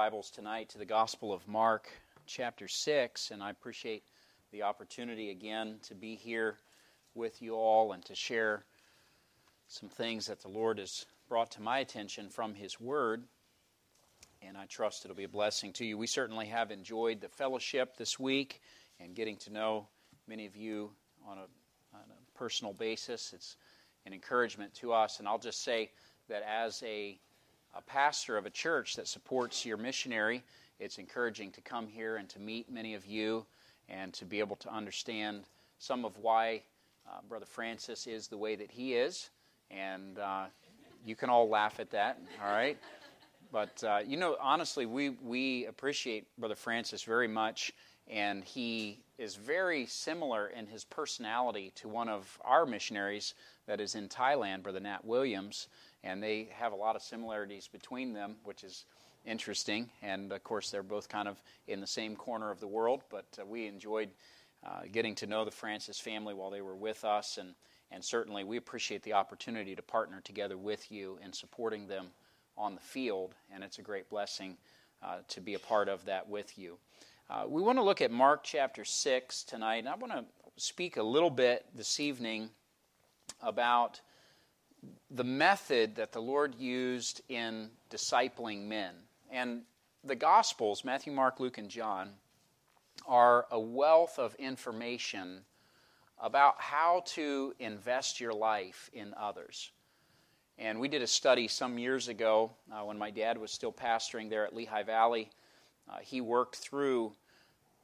Bibles tonight to the Gospel of Mark, chapter 6, and I appreciate the opportunity again to be here with you all and to share some things that the Lord has brought to my attention from His Word. And I trust it'll be a blessing to you. We certainly have enjoyed the fellowship this week and getting to know many of you on a, on a personal basis. It's an encouragement to us. And I'll just say that as a, a pastor of a church that supports your missionary, it's encouraging to come here and to meet many of you and to be able to understand some of why uh, Brother Francis is the way that he is. And uh, you can all laugh at that, all right? But, uh, you know, honestly, we, we appreciate Brother Francis very much, and he is very similar in his personality to one of our missionaries that is in Thailand, Brother Nat Williams, and they have a lot of similarities between them, which is interesting. And of course, they're both kind of in the same corner of the world, but uh, we enjoyed uh, getting to know the Francis family while they were with us, and, and certainly we appreciate the opportunity to partner together with you in supporting them on the field, and it's a great blessing uh, to be a part of that with you. Uh, we want to look at Mark chapter 6 tonight, and I want to speak a little bit this evening about the method that the Lord used in discipling men. And the Gospels, Matthew, Mark, Luke, and John, are a wealth of information about how to invest your life in others. And we did a study some years ago uh, when my dad was still pastoring there at Lehigh Valley. Uh, he worked through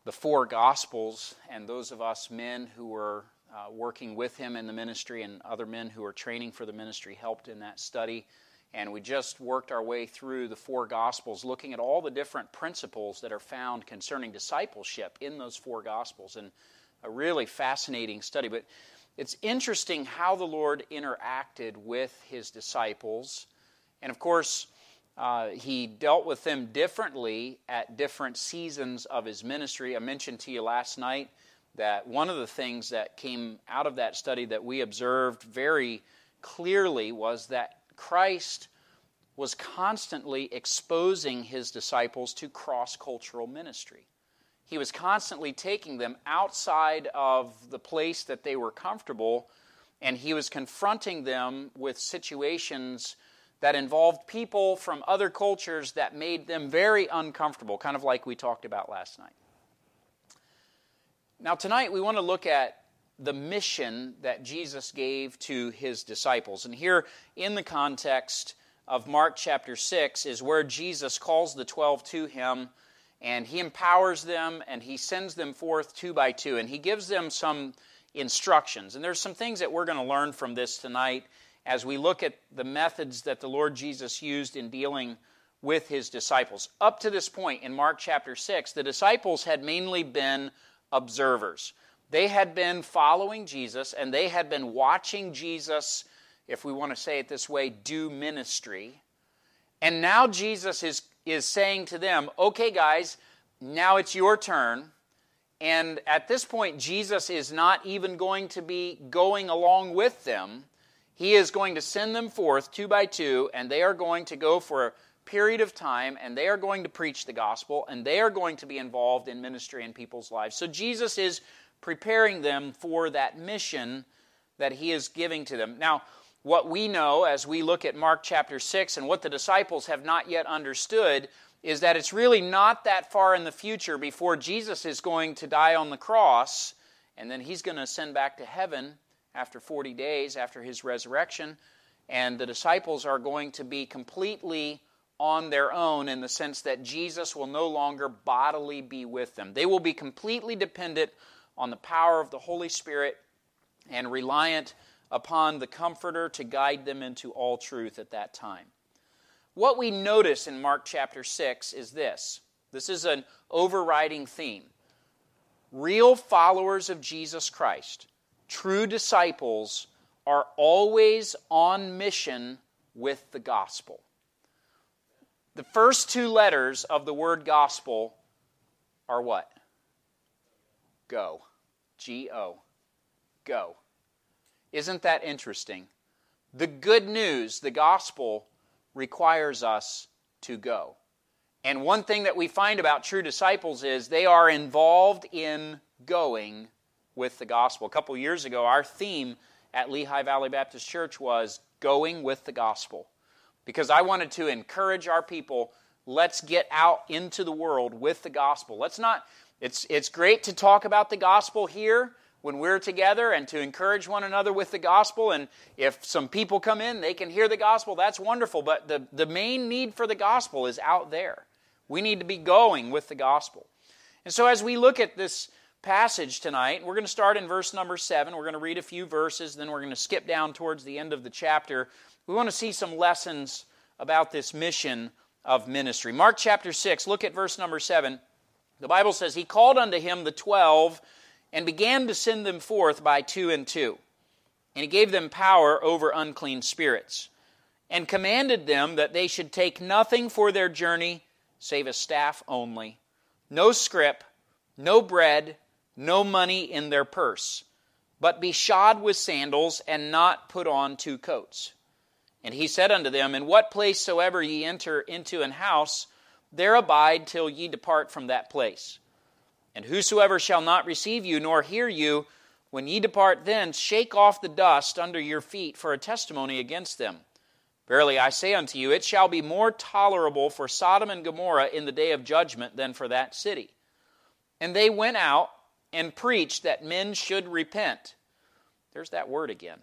the four Gospels, and those of us men who were uh, working with him in the ministry and other men who are training for the ministry helped in that study. And we just worked our way through the four Gospels, looking at all the different principles that are found concerning discipleship in those four Gospels. And a really fascinating study. But it's interesting how the Lord interacted with his disciples. And of course, uh, he dealt with them differently at different seasons of his ministry. I mentioned to you last night that one of the things that came out of that study that we observed very clearly was that Christ was constantly exposing his disciples to cross cultural ministry. He was constantly taking them outside of the place that they were comfortable, and he was confronting them with situations that involved people from other cultures that made them very uncomfortable, kind of like we talked about last night. Now, tonight we want to look at the mission that Jesus gave to his disciples. And here, in the context of Mark chapter 6, is where Jesus calls the 12 to him and he empowers them and he sends them forth two by two and he gives them some instructions. And there's some things that we're going to learn from this tonight as we look at the methods that the Lord Jesus used in dealing with his disciples. Up to this point in Mark chapter 6, the disciples had mainly been observers. They had been following Jesus and they had been watching Jesus, if we want to say it this way, do ministry. And now Jesus is, is saying to them, okay, guys, now it's your turn. And at this point, Jesus is not even going to be going along with them. He is going to send them forth two by two, and they are going to go for period of time and they are going to preach the gospel and they are going to be involved in ministry in people's lives. So Jesus is preparing them for that mission that he is giving to them. Now, what we know as we look at Mark chapter 6 and what the disciples have not yet understood is that it's really not that far in the future before Jesus is going to die on the cross and then he's going to ascend back to heaven after 40 days after his resurrection and the disciples are going to be completely on their own in the sense that Jesus will no longer bodily be with them. They will be completely dependent on the power of the Holy Spirit and reliant upon the Comforter to guide them into all truth at that time. What we notice in Mark chapter 6 is this this is an overriding theme. Real followers of Jesus Christ, true disciples, are always on mission with the gospel. The first two letters of the word gospel are what? Go. G O. Go. Isn't that interesting? The good news, the gospel, requires us to go. And one thing that we find about true disciples is they are involved in going with the gospel. A couple years ago, our theme at Lehigh Valley Baptist Church was going with the gospel. Because I wanted to encourage our people, let's get out into the world with the gospel. Let's not, it's, it's great to talk about the gospel here when we're together and to encourage one another with the gospel. And if some people come in, they can hear the gospel, that's wonderful. But the, the main need for the gospel is out there. We need to be going with the gospel. And so as we look at this passage tonight. We're going to start in verse number 7. We're going to read a few verses, then we're going to skip down towards the end of the chapter. We want to see some lessons about this mission of ministry. Mark chapter 6, look at verse number 7. The Bible says, He called unto him the twelve and began to send them forth by two and two. And he gave them power over unclean spirits, and commanded them that they should take nothing for their journey save a staff only, no scrip, no bread, no money in their purse, but be shod with sandals, and not put on two coats. And he said unto them, In what place soever ye enter into an house, there abide till ye depart from that place. And whosoever shall not receive you, nor hear you, when ye depart thence, shake off the dust under your feet for a testimony against them. Verily I say unto you, it shall be more tolerable for Sodom and Gomorrah in the day of judgment than for that city. And they went out and preached that men should repent. There's that word again.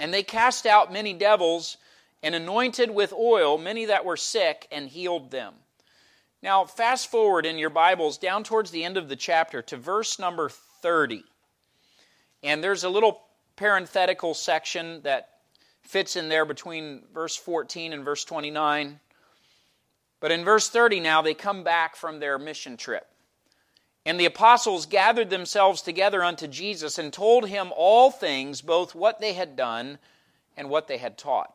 And they cast out many devils and anointed with oil many that were sick and healed them. Now, fast forward in your Bibles down towards the end of the chapter to verse number 30. And there's a little parenthetical section that fits in there between verse 14 and verse 29. But in verse 30 now, they come back from their mission trip. And the apostles gathered themselves together unto Jesus and told him all things, both what they had done and what they had taught.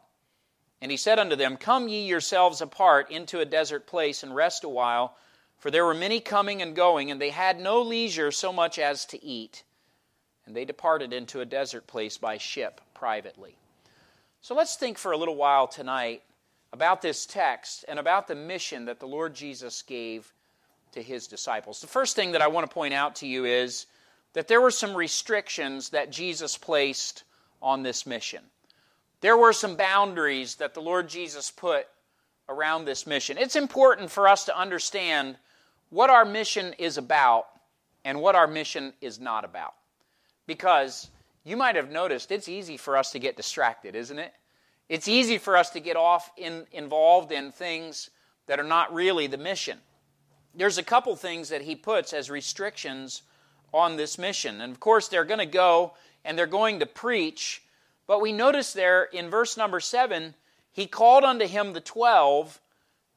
And he said unto them, Come ye yourselves apart into a desert place and rest a while, for there were many coming and going, and they had no leisure so much as to eat. And they departed into a desert place by ship privately. So let's think for a little while tonight about this text and about the mission that the Lord Jesus gave to his disciples. The first thing that I want to point out to you is that there were some restrictions that Jesus placed on this mission. There were some boundaries that the Lord Jesus put around this mission. It's important for us to understand what our mission is about and what our mission is not about. Because you might have noticed it's easy for us to get distracted, isn't it? It's easy for us to get off in, involved in things that are not really the mission there's a couple things that he puts as restrictions on this mission. And of course, they're going to go and they're going to preach. But we notice there in verse number seven, he called unto him the twelve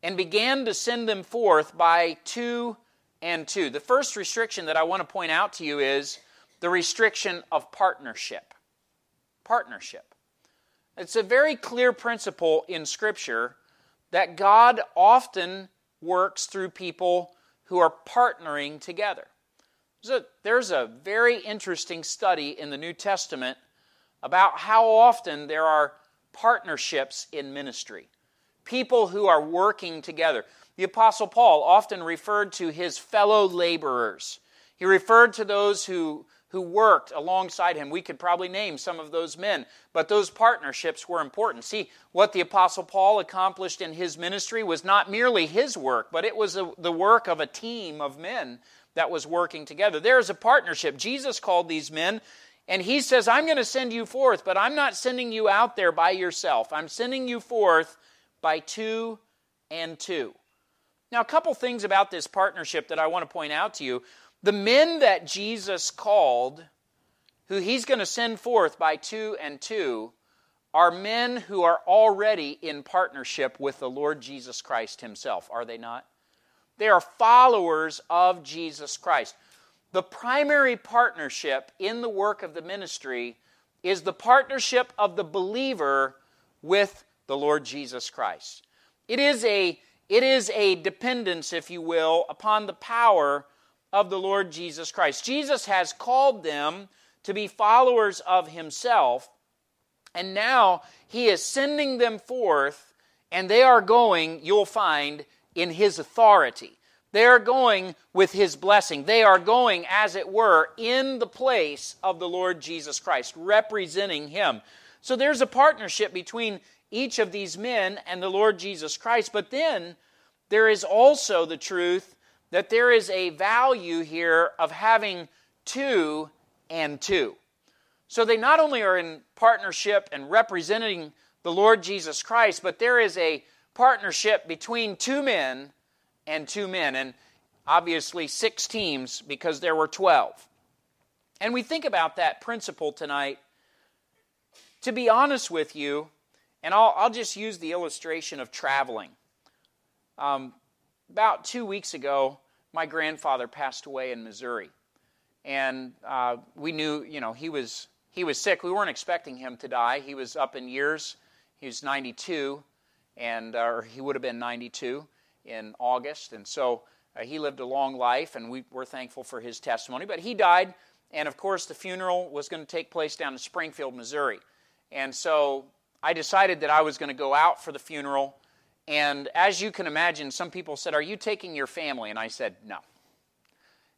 and began to send them forth by two and two. The first restriction that I want to point out to you is the restriction of partnership. Partnership. It's a very clear principle in Scripture that God often works through people who are partnering together. So there's a very interesting study in the New Testament about how often there are partnerships in ministry. People who are working together. The Apostle Paul often referred to his fellow laborers. He referred to those who who worked alongside him. We could probably name some of those men, but those partnerships were important. See, what the Apostle Paul accomplished in his ministry was not merely his work, but it was the work of a team of men that was working together. There is a partnership. Jesus called these men, and he says, I'm going to send you forth, but I'm not sending you out there by yourself. I'm sending you forth by two and two. Now, a couple things about this partnership that I want to point out to you. The men that Jesus called, who he's going to send forth by two and two, are men who are already in partnership with the Lord Jesus Christ himself, are they not? They are followers of Jesus Christ. The primary partnership in the work of the ministry is the partnership of the believer with the Lord Jesus Christ. It is a, it is a dependence, if you will, upon the power of the Lord Jesus Christ. Jesus has called them to be followers of himself, and now he is sending them forth, and they are going, you'll find, in His authority. They are going with His blessing. They are going, as it were, in the place of the Lord Jesus Christ, representing Him. So there's a partnership between each of these men and the Lord Jesus Christ. But then there is also the truth that there is a value here of having two and two. So they not only are in partnership and representing the Lord Jesus Christ, but there is a partnership between two men and two men. And obviously, six teams because there were 12. And we think about that principle tonight. To be honest with you, and I'll, I'll just use the illustration of traveling. Um, about two weeks ago, my grandfather passed away in Missouri. And uh, we knew, you know, he was, he was sick. We weren't expecting him to die. He was up in years. He was 92, and uh, or he would have been 92 in August. And so uh, he lived a long life, and we were thankful for his testimony. But he died, and of course, the funeral was going to take place down in Springfield, Missouri. And so I decided that I was going to go out for the funeral. And as you can imagine, some people said, Are you taking your family? And I said, No.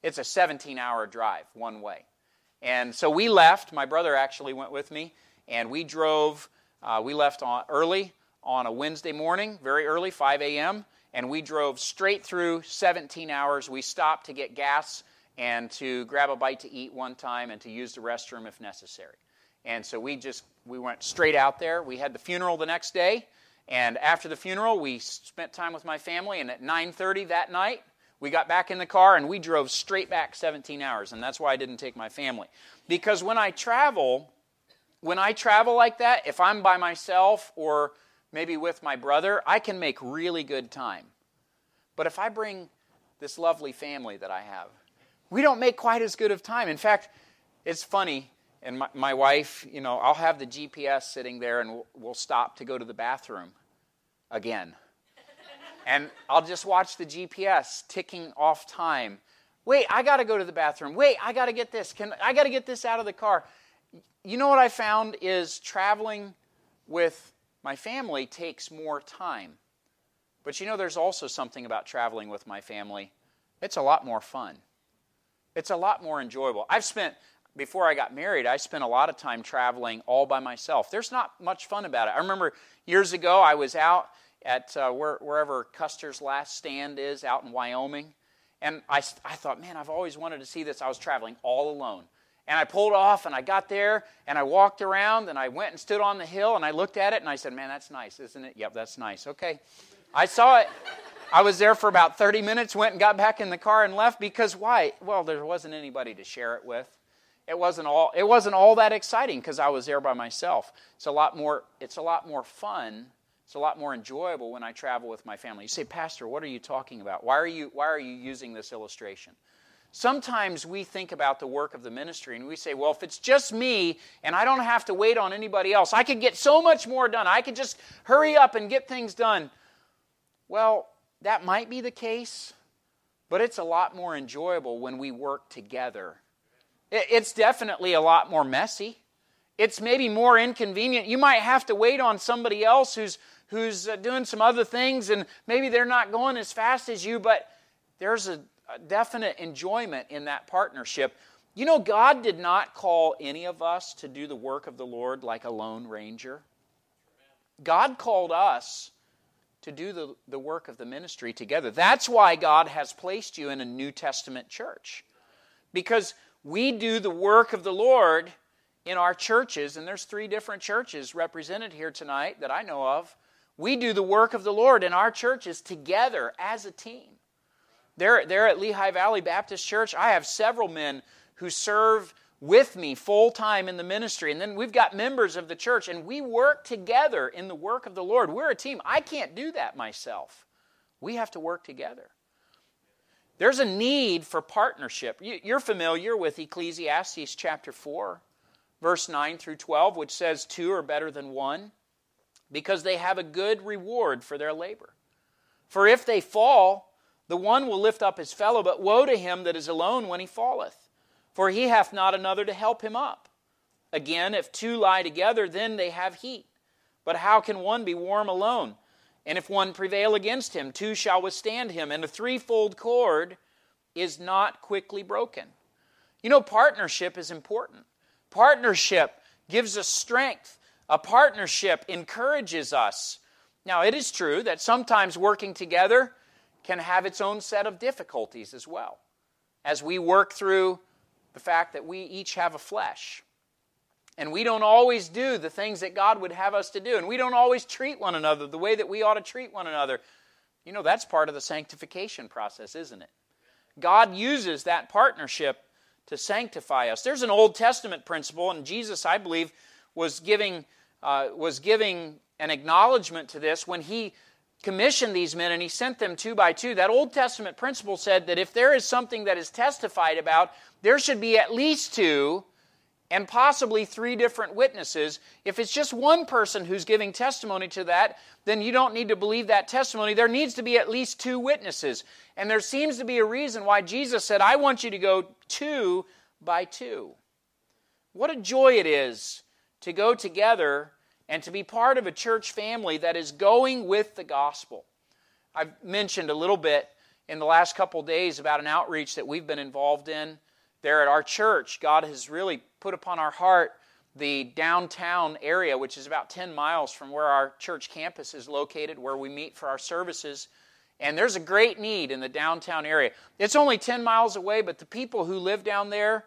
It's a 17 hour drive one way. And so we left. My brother actually went with me. And we drove, uh, we left on, early on a Wednesday morning, very early, 5 a.m. And we drove straight through 17 hours. We stopped to get gas and to grab a bite to eat one time and to use the restroom if necessary. And so we just we went straight out there. We had the funeral the next day, and after the funeral, we spent time with my family. And at 9:30 that night, we got back in the car and we drove straight back 17 hours. And that's why I didn't take my family, because when I travel, when I travel like that, if I'm by myself or maybe with my brother, I can make really good time. But if I bring this lovely family that I have, we don't make quite as good of time. In fact, it's funny and my, my wife, you know, I'll have the GPS sitting there and we'll, we'll stop to go to the bathroom again. and I'll just watch the GPS ticking off time. Wait, I got to go to the bathroom. Wait, I got to get this. Can I got to get this out of the car? You know what I found is traveling with my family takes more time. But you know there's also something about traveling with my family. It's a lot more fun. It's a lot more enjoyable. I've spent before I got married, I spent a lot of time traveling all by myself. There's not much fun about it. I remember years ago, I was out at uh, where, wherever Custer's last stand is out in Wyoming. And I, I thought, man, I've always wanted to see this. I was traveling all alone. And I pulled off and I got there and I walked around and I went and stood on the hill and I looked at it and I said, man, that's nice, isn't it? Yep, that's nice. Okay. I saw it. I was there for about 30 minutes, went and got back in the car and left because why? Well, there wasn't anybody to share it with it wasn't all it wasn't all that exciting because I was there by myself. It's a lot more it's a lot more fun. It's a lot more enjoyable when I travel with my family. You say, "Pastor, what are you talking about? Why are you why are you using this illustration?" Sometimes we think about the work of the ministry and we say, well, if it's just me and I don't have to wait on anybody else, I could get so much more done. I could just hurry up and get things done. Well, that might be the case, but it's a lot more enjoyable when we work together it's definitely a lot more messy. It's maybe more inconvenient. You might have to wait on somebody else who's, who's uh, doing some other things, and maybe they're not going as fast as you, but there's a, a definite enjoyment in that partnership. You know, God did not call any of us to do the work of the Lord like a lone ranger. God called us to do the, the work of the ministry together. That's why God has placed you in a New Testament church. Because we do the work of the Lord in our churches, and there's three different churches represented here tonight that I know of. We do the work of the Lord in our churches together as a team. There, there at Lehigh Valley Baptist Church, I have several men who serve with me full time in the ministry. And then we've got members of the church, and we work together in the work of the Lord. We're a team. I can't do that myself. We have to work together. There's a need for partnership. You're familiar with Ecclesiastes chapter 4, verse 9 through 12, which says, Two are better than one, because they have a good reward for their labor. For if they fall, the one will lift up his fellow, but woe to him that is alone when he falleth, for he hath not another to help him up. Again, if two lie together, then they have heat. But how can one be warm alone? And if one prevail against him, two shall withstand him. And a threefold cord is not quickly broken. You know, partnership is important. Partnership gives us strength. A partnership encourages us. Now, it is true that sometimes working together can have its own set of difficulties as well, as we work through the fact that we each have a flesh. And we don't always do the things that God would have us to do. And we don't always treat one another the way that we ought to treat one another. You know, that's part of the sanctification process, isn't it? God uses that partnership to sanctify us. There's an Old Testament principle, and Jesus, I believe, was giving, uh, was giving an acknowledgement to this when he commissioned these men and he sent them two by two. That Old Testament principle said that if there is something that is testified about, there should be at least two and possibly three different witnesses. If it's just one person who's giving testimony to that, then you don't need to believe that testimony. There needs to be at least two witnesses. And there seems to be a reason why Jesus said, I want you to go two by two. What a joy it is to go together and to be part of a church family that is going with the gospel. I've mentioned a little bit in the last couple days about an outreach that we've been involved in there at our church. God has really put upon our heart the downtown area, which is about 10 miles from where our church campus is located, where we meet for our services. And there's a great need in the downtown area. It's only 10 miles away, but the people who live down there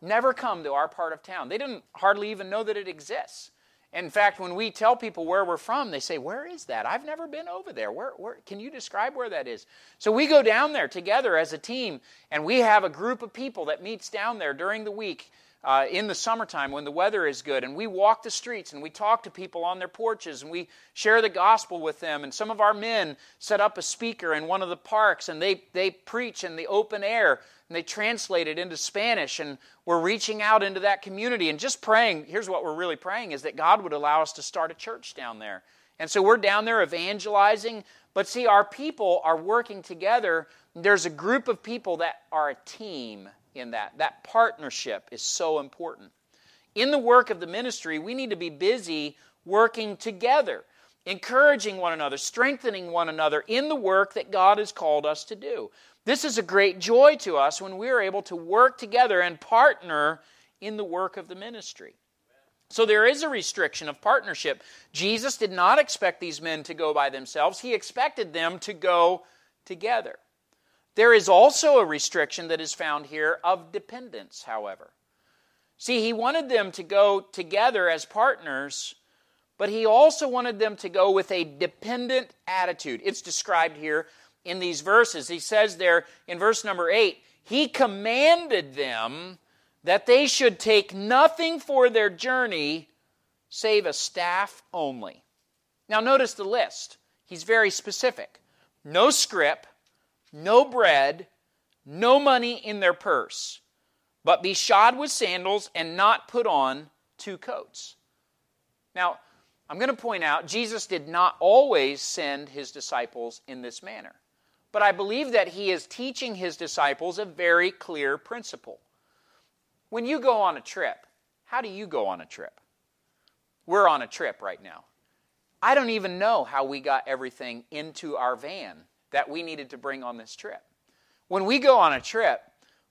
never come to our part of town. They didn't hardly even know that it exists. In fact, when we tell people where we're from, they say, Where is that? I've never been over there. Where, where, can you describe where that is? So we go down there together as a team, and we have a group of people that meets down there during the week uh, in the summertime when the weather is good. And we walk the streets and we talk to people on their porches and we share the gospel with them. And some of our men set up a speaker in one of the parks and they, they preach in the open air and they translate it into Spanish. And we're reaching out into that community and just praying. Here's what we're really praying is that God would allow us to start a church down there. And so we're down there evangelizing. But see, our people are working together. There's a group of people that are a team in that. That partnership is so important. In the work of the ministry, we need to be busy working together, encouraging one another, strengthening one another in the work that God has called us to do. This is a great joy to us when we are able to work together and partner in the work of the ministry. So there is a restriction of partnership. Jesus did not expect these men to go by themselves, he expected them to go together. There is also a restriction that is found here of dependence, however. See, he wanted them to go together as partners, but he also wanted them to go with a dependent attitude. It's described here in these verses. He says there in verse number 8, he commanded them that they should take nothing for their journey save a staff only. Now, notice the list. He's very specific no scrip, no bread, no money in their purse, but be shod with sandals and not put on two coats. Now, I'm going to point out Jesus did not always send his disciples in this manner. But I believe that he is teaching his disciples a very clear principle. When you go on a trip, how do you go on a trip? We're on a trip right now. I don't even know how we got everything into our van that we needed to bring on this trip. When we go on a trip,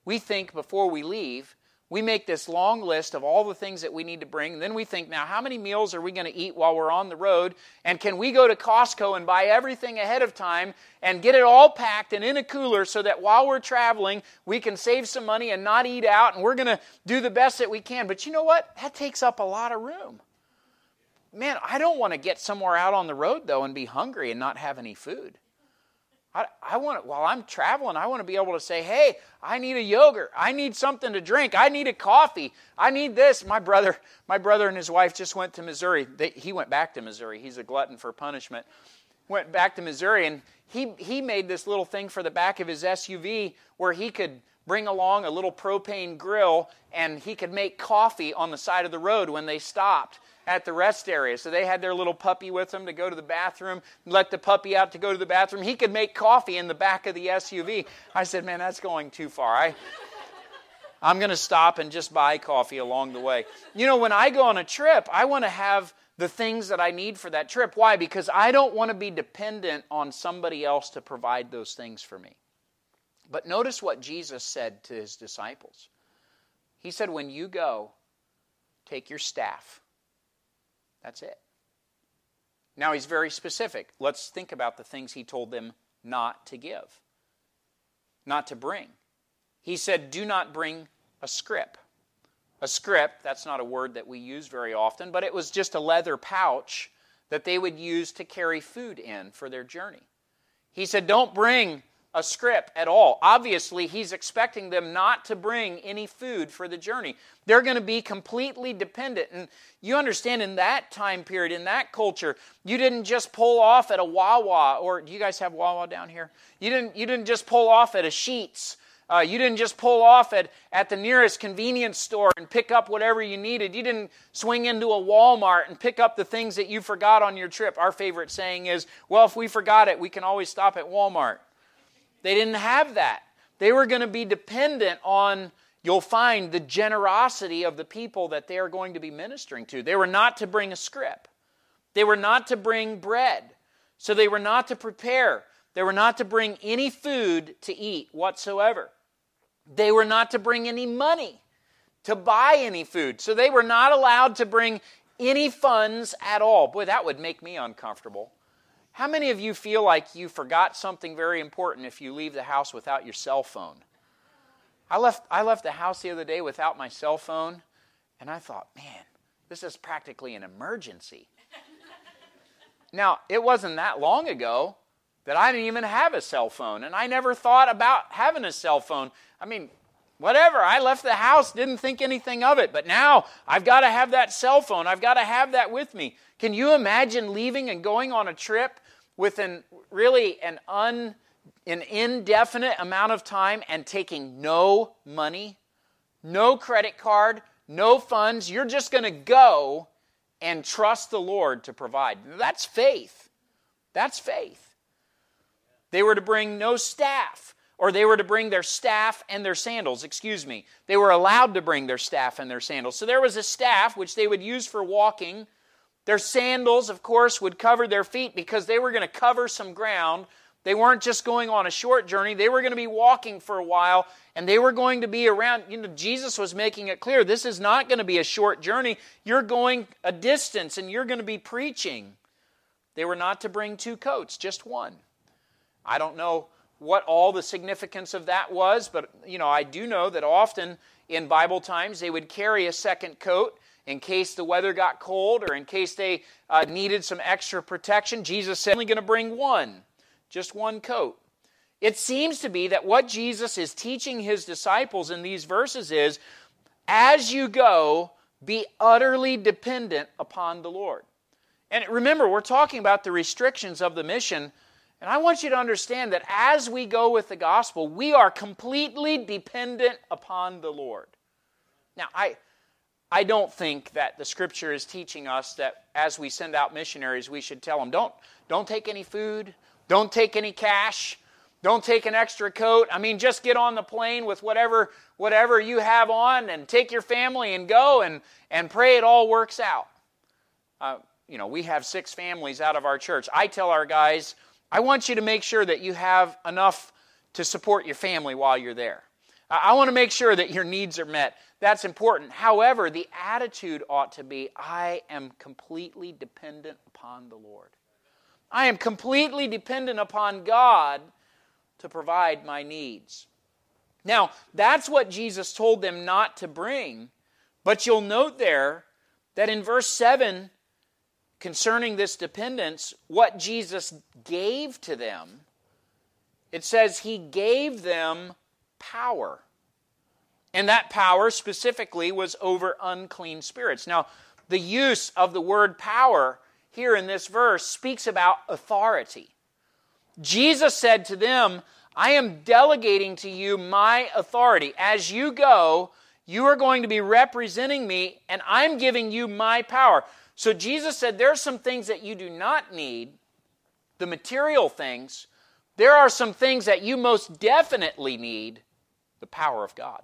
we think before we leave, we make this long list of all the things that we need to bring. Then we think, now, how many meals are we going to eat while we're on the road? And can we go to Costco and buy everything ahead of time and get it all packed and in a cooler so that while we're traveling, we can save some money and not eat out? And we're going to do the best that we can. But you know what? That takes up a lot of room. Man, I don't want to get somewhere out on the road, though, and be hungry and not have any food. I, I want while I'm traveling, I want to be able to say, hey, I need a yogurt. I need something to drink. I need a coffee. I need this. My brother, my brother and his wife just went to Missouri. They, he went back to Missouri. He's a glutton for punishment. Went back to Missouri and he, he made this little thing for the back of his SUV where he could bring along a little propane grill and he could make coffee on the side of the road when they stopped at the rest area. So they had their little puppy with them to go to the bathroom, let the puppy out to go to the bathroom. He could make coffee in the back of the SUV. I said, man, that's going too far. I, I'm going to stop and just buy coffee along the way. You know, when I go on a trip, I want to have the things that I need for that trip. Why? Because I don't want to be dependent on somebody else to provide those things for me. But notice what Jesus said to his disciples. He said, When you go, take your staff. That's it. Now he's very specific. Let's think about the things he told them not to give, not to bring. He said, Do not bring a scrip. A scrip, that's not a word that we use very often, but it was just a leather pouch that they would use to carry food in for their journey. He said, Don't bring a scrip at all. Obviously, he's expecting them not to bring any food for the journey. They're going to be completely dependent. And you understand, in that time period, in that culture, you didn't just pull off at a Wawa, or do you guys have Wawa down here? You didn't, you didn't just pull off at a Sheetz. uh, you didn't just pull off at, at the nearest convenience store and pick up whatever you needed. You didn't swing into a Walmart and pick up the things that you forgot on your trip. Our favorite saying is, well, if we forgot it, we can always stop at Walmart. They didn't have that. They were going to be dependent on, you'll find, the generosity of the people that they are going to be ministering to. They were not to bring a scrip, they were not to bring bread. So they were not to prepare. They were not to bring any food to eat whatsoever. They were not to bring any money to buy any food. So they were not allowed to bring any funds at all. Boy, that would make me uncomfortable. How many of you feel like you forgot something very important if you leave the house without your cell phone? I left, I left the house the other day without my cell phone, and I thought, man, this is practically an emergency. now, it wasn't that long ago that I didn't even have a cell phone, and I never thought about having a cell phone. I mean, whatever. I left the house, didn't think anything of it, but now I've got to have that cell phone. I've got to have that with me. Can you imagine leaving and going on a trip with an really an un an indefinite amount of time and taking no money, no credit card, no funds? You're just going to go and trust the Lord to provide. That's faith. That's faith. They were to bring no staff, or they were to bring their staff and their sandals, excuse me. They were allowed to bring their staff and their sandals. So there was a staff which they would use for walking. Their sandals, of course, would cover their feet because they were going to cover some ground. They weren't just going on a short journey, they were going to be walking for a while and they were going to be around. You know, Jesus was making it clear this is not going to be a short journey. You're going a distance and you're going to be preaching. They were not to bring two coats, just one. I don't know what all the significance of that was, but you know, I do know that often in Bible times they would carry a second coat in case the weather got cold or in case they uh, needed some extra protection. Jesus said, only going to bring one, just one coat. It seems to be that what Jesus is teaching his disciples in these verses is as you go, be utterly dependent upon the Lord. And remember, we're talking about the restrictions of the mission and I want you to understand that as we go with the gospel, we are completely dependent upon the Lord. Now, I, I don't think that the scripture is teaching us that as we send out missionaries, we should tell them, don't, don't take any food, don't take any cash, don't take an extra coat. I mean, just get on the plane with whatever, whatever you have on and take your family and go and, and pray it all works out. Uh, you know, we have six families out of our church. I tell our guys, I want you to make sure that you have enough to support your family while you're there. I want to make sure that your needs are met. That's important. However, the attitude ought to be I am completely dependent upon the Lord. I am completely dependent upon God to provide my needs. Now, that's what Jesus told them not to bring. But you'll note there that in verse 7, concerning this dependence, what Jesus gave to them, it says he gave them power. And that power specifically was over unclean spirits. Now, the use of the word power here in this verse speaks about authority. Jesus said to them, I am delegating to you my authority. As you go, you are going to be representing me, and I'm giving you my power. So Jesus said there are some things that you do not need, the material things. There are some things that you most definitely need, the power of God.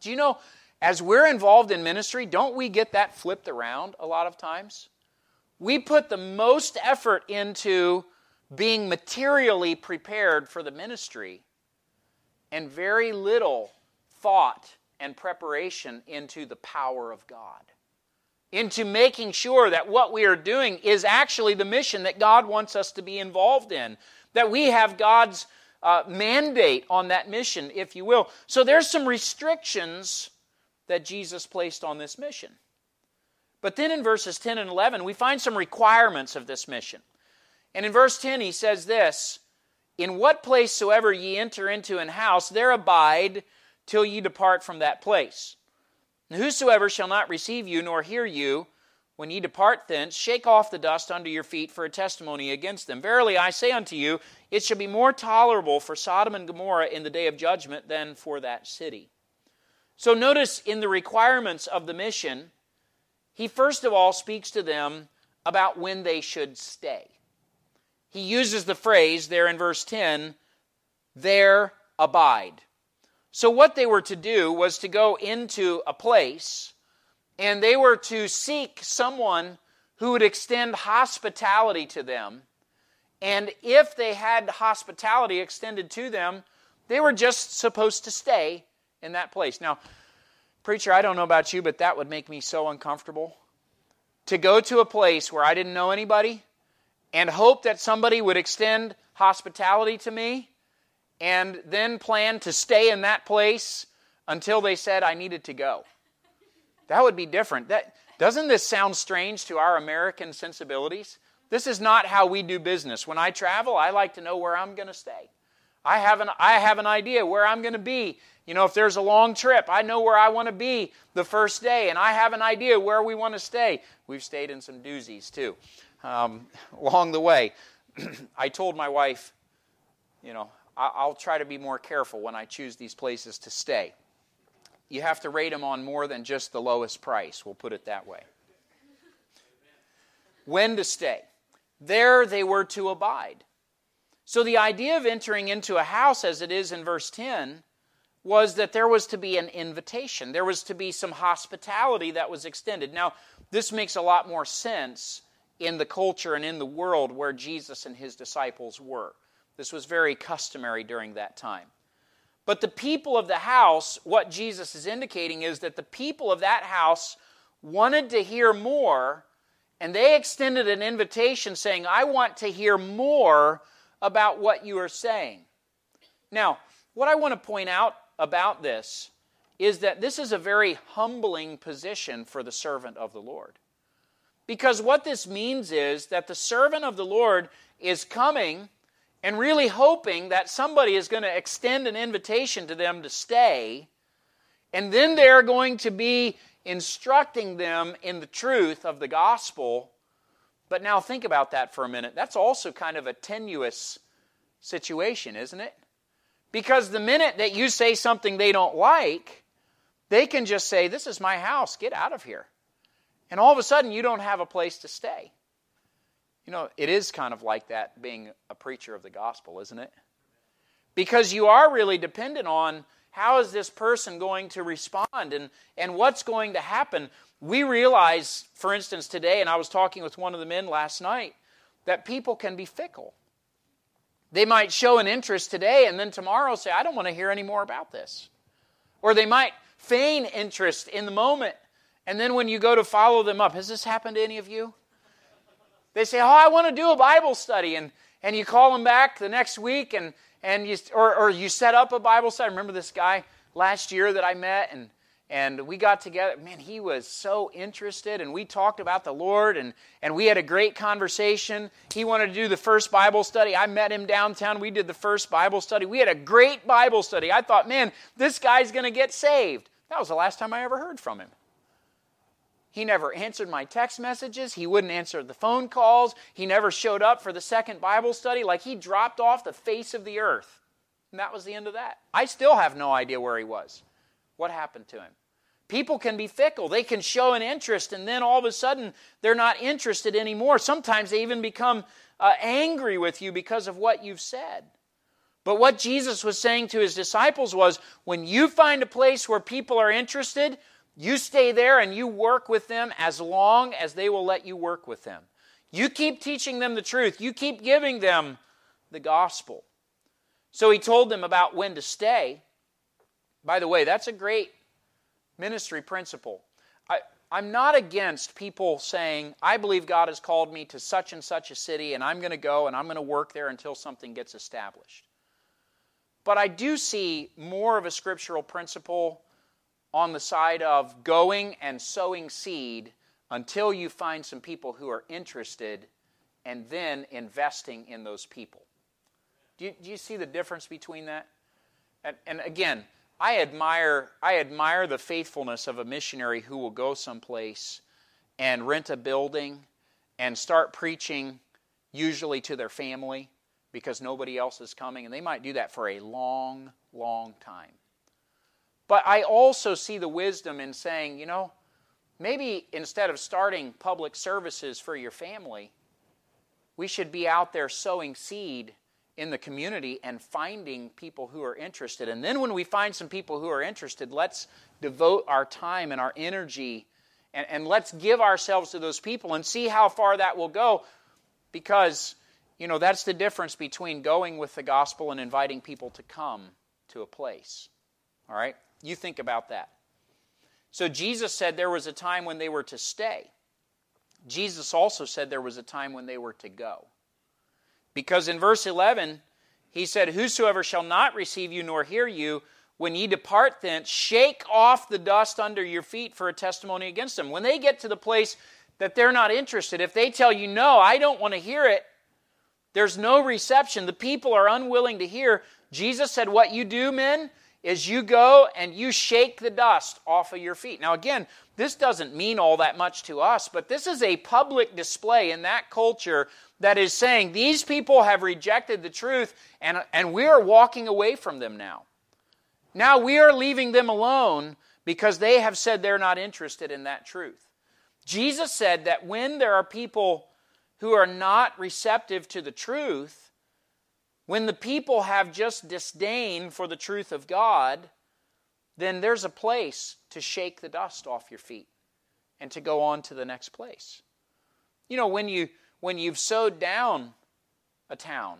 Do you know as we're involved in ministry, don't we get that flipped around a lot of times? We put the most effort into being materially prepared for the ministry and very little thought and preparation into the power of God, into making sure that what we are doing is actually the mission that God wants us to be involved in, that we have God's uh, mandate on that mission, if you will. So there's some restrictions that Jesus placed on this mission. But then in verses 10 and 11, we find some requirements of this mission. And in verse 10, he says this In what place soever ye enter into an house, there abide till ye depart from that place. And whosoever shall not receive you nor hear you, when ye depart thence, shake off the dust under your feet for a testimony against them. Verily I say unto you, it shall be more tolerable for Sodom and Gomorrah in the day of judgment than for that city. So notice in the requirements of the mission, he first of all speaks to them about when they should stay. He uses the phrase there in verse 10, there abide. So, what they were to do was to go into a place and they were to seek someone who would extend hospitality to them. And if they had hospitality extended to them, they were just supposed to stay in that place. Now, preacher, I don't know about you, but that would make me so uncomfortable. To go to a place where I didn't know anybody and hope that somebody would extend hospitality to me and then plan to stay in that place until they said I needed to go. That would be different. That, doesn't this sound strange to our American sensibilities? This is not how we do business. When I travel, I like to know where I'm going to stay. I have, an, I have an idea where I'm going to be. You know, if there's a long trip, I know where I want to be the first day, and I have an idea where we want to stay. We've stayed in some doozies too um, along the way. I told my wife, you know, I'll try to be more careful when I choose these places to stay. You have to rate them on more than just the lowest price, we'll put it that way. When to stay. There they were to abide. So the idea of entering into a house, as it is in verse 10, was that there was to be an invitation. There was to be some hospitality that was extended. Now, this makes a lot more sense in the culture and in the world where Jesus and his disciples were. This was very customary during that time. But the people of the house, what Jesus is indicating is that the people of that house wanted to hear more, and they extended an invitation saying, I want to hear more about what you are saying. Now, what I want to point out about this is that this is a very humbling position for the servant of the Lord. Because what this means is that the servant of the Lord is coming and really hoping that somebody is going to extend an invitation to them to stay, and then they're going to be instructing them in the truth of the gospel. But now think about that for a minute. That's also kind of a tenuous situation, isn't it? Because the minute that you say something they don't like, they can just say, This is my house, get out of here. And all of a sudden, you don't have a place to stay. You know, it is kind of like that being a preacher of the gospel, isn't it? Because you are really dependent on how is this person going to respond and, and what's going to happen. We realize, for instance, today, and I was talking with one of the men last night, that people can be fickle. They might show an interest today and then tomorrow say, I don't want to hear any more about this. Or they might feign interest in the moment, and then when you go to follow them up, has this happened to any of you? They say, Oh, I want to do a Bible study. And, and you call them back the next week, and, and you, or, or you set up a Bible study. I remember this guy last year that I met, and, and we got together. Man, he was so interested, and we talked about the Lord, and, and we had a great conversation. He wanted to do the first Bible study. I met him downtown. We did the first Bible study. We had a great Bible study. I thought, man, this guy's going to get saved. That was the last time I ever heard from him. He never answered my text messages. He wouldn't answer the phone calls. He never showed up for the second Bible study. Like he dropped off the face of the earth. And that was the end of that. I still have no idea where he was. What happened to him? People can be fickle. They can show an interest, and then all of a sudden they're not interested anymore. Sometimes they even become uh, angry with you because of what you've said. But what Jesus was saying to his disciples was when you find a place where people are interested, You stay there and you work with them as long as they will let you work with them. You keep teaching them the truth. You keep giving them the gospel. So he told them about when to stay. By the way, that's a great ministry principle. I'm not against people saying, I believe God has called me to such and such a city, and I'm going to go and I'm going to work there until something gets established. But I do see more of a scriptural principle on the side of going and sowing seed until you find some people who are interested and then investing in those people. Do you, do you see the difference between that? And, and again, I admire, I admire the faithfulness of a missionary who will go someplace and rent a building and start preaching, usually to their family, because nobody else is coming. And they might do that for a long, long time. But I also see the wisdom in saying, you know, maybe instead of starting public services for your family, we should be out there sowing seed in the community and finding people who are interested. And then when we find some people who are interested, let's devote our time and our energy and, and let's give ourselves to those people and see how far that will go because, you know, that's the difference between going with the gospel and inviting people to come to a place. All right? You think about that. So Jesus said there was a time when they were to stay. Jesus also said there was a time when they were to go. Because in verse 11, he said, Whosoever shall not receive you nor hear you, when ye depart thence, shake off the dust under your feet for a testimony against them. When they get to the place that they're not interested, if they tell you, No, I don't want to hear it, there's no reception, the people are unwilling to hear. Jesus said, What you do, men, is you go and you shake the dust off of your feet. Now, again, this doesn't mean all that much to us, but this is a public display in that culture that is saying these people have rejected the truth and, and we are walking away from them now. Now we are leaving them alone because they have said they're not interested in that truth. Jesus said that when there are people who are not receptive to the truth, when the people have just disdain for the truth of God, then there's a place to shake the dust off your feet and to go on to the next place. You know, when you when you've sowed down a town,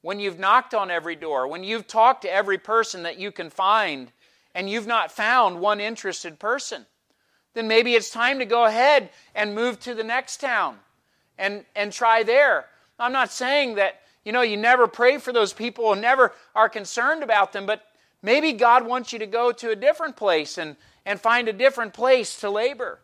when you've knocked on every door, when you've talked to every person that you can find, and you've not found one interested person, then maybe it's time to go ahead and move to the next town and, and try there. I'm not saying that, you know, you never pray for those people and never are concerned about them, but maybe God wants you to go to a different place and, and find a different place to labor.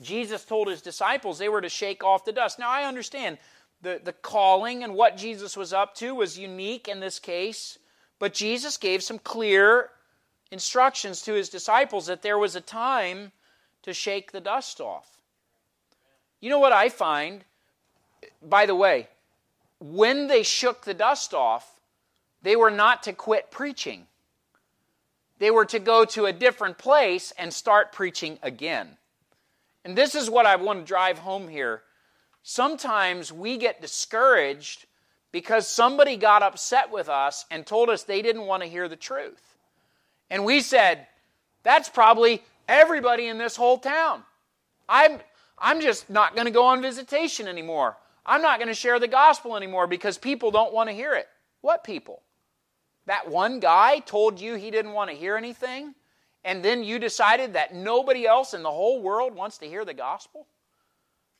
Jesus told his disciples they were to shake off the dust. Now, I understand the, the calling and what Jesus was up to was unique in this case, but Jesus gave some clear instructions to his disciples that there was a time to shake the dust off. You know what I find? By the way, when they shook the dust off, they were not to quit preaching. They were to go to a different place and start preaching again. And this is what I want to drive home here. Sometimes we get discouraged because somebody got upset with us and told us they didn't want to hear the truth. And we said, that's probably everybody in this whole town. I'm, I'm just not going to go on visitation anymore. I'm not going to share the gospel anymore because people don't want to hear it. What people? That one guy told you he didn't want to hear anything? and then you decided that nobody else in the whole world wants to hear the gospel?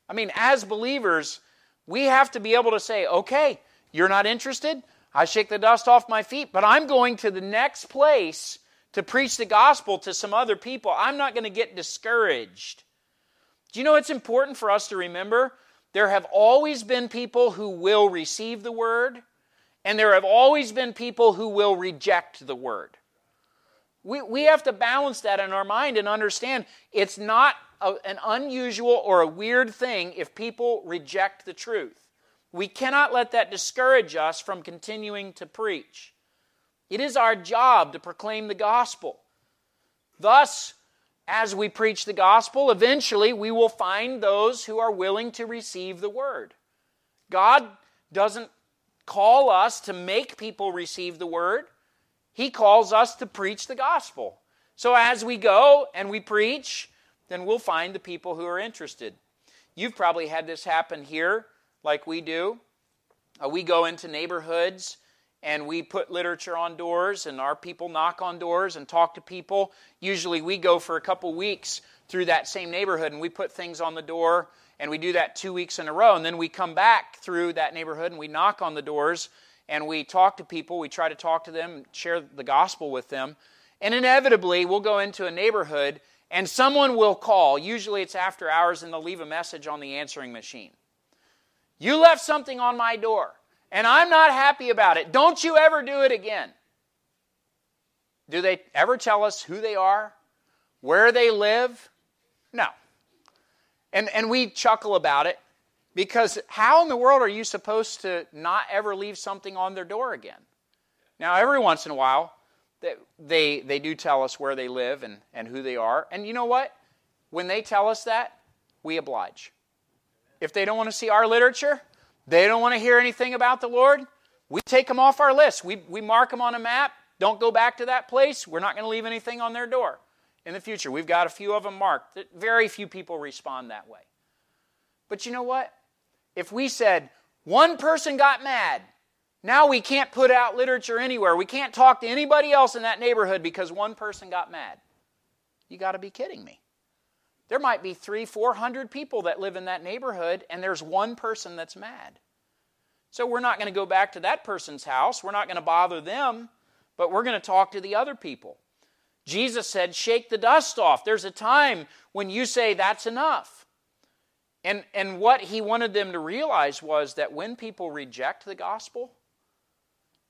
I mean, as believers, we have to be able to say, okay, you're not interested? I shake the dust off my feet, but I'm going to the next place to preach the gospel to some other people. I'm not going to get discouraged. Do you know it's important for us to remember? There have always been people who will receive the word, and there have always been people who will reject the word. We, we have to balance that in our mind and understand it's not a, an unusual or a weird thing if people reject the truth. We cannot let that discourage us from continuing to preach. It is our job to proclaim the gospel. Thus, as we preach the gospel, eventually we will find those who are willing to receive the word. God doesn't call us to make people receive the word. He calls us to preach the gospel. So as we go and we preach, then we'll find the people who are interested. You've probably had this happen here, like we do. Uh, we go into neighborhoods and we put literature on doors, and our people knock on doors and talk to people. Usually, we go for a couple weeks through that same neighborhood and we put things on the door, and we do that two weeks in a row. And then we come back through that neighborhood and we knock on the doors and we talk to people. We try to talk to them, share the gospel with them. And inevitably, we'll go into a neighborhood and someone will call. Usually, it's after hours, and they'll leave a message on the answering machine. You left something on my door and I'm not happy about it. Don't you ever do it again. Do they ever tell us who they are, where they live? No. And, and we chuckle about it because how in the world are you supposed to not ever leave something on their door again? Now, every once in a while, they, they do tell us where they live and, and who they are. And you know what? When they tell us that, we oblige. If they don't want to see our literature, they don't want to hear anything about the Lord. We take them off our list. We, we mark them on a map. Don't go back to that place. We're not going to leave anything on their door in the future. We've got a few of them marked. Very few people respond that way. But you know what? If we said, one person got mad, now we can't put out literature anywhere. We can't talk to anybody else in that neighborhood because one person got mad. You got to be kidding me. There might be three, four hundred people that live in that neighborhood, and there's one person that's mad. So we're not going to go back to that person's house. We're not going to bother them, but we're going to talk to the other people. Jesus said, Shake the dust off. There's a time when you say, That's enough. And, and what he wanted them to realize was that when people reject the gospel,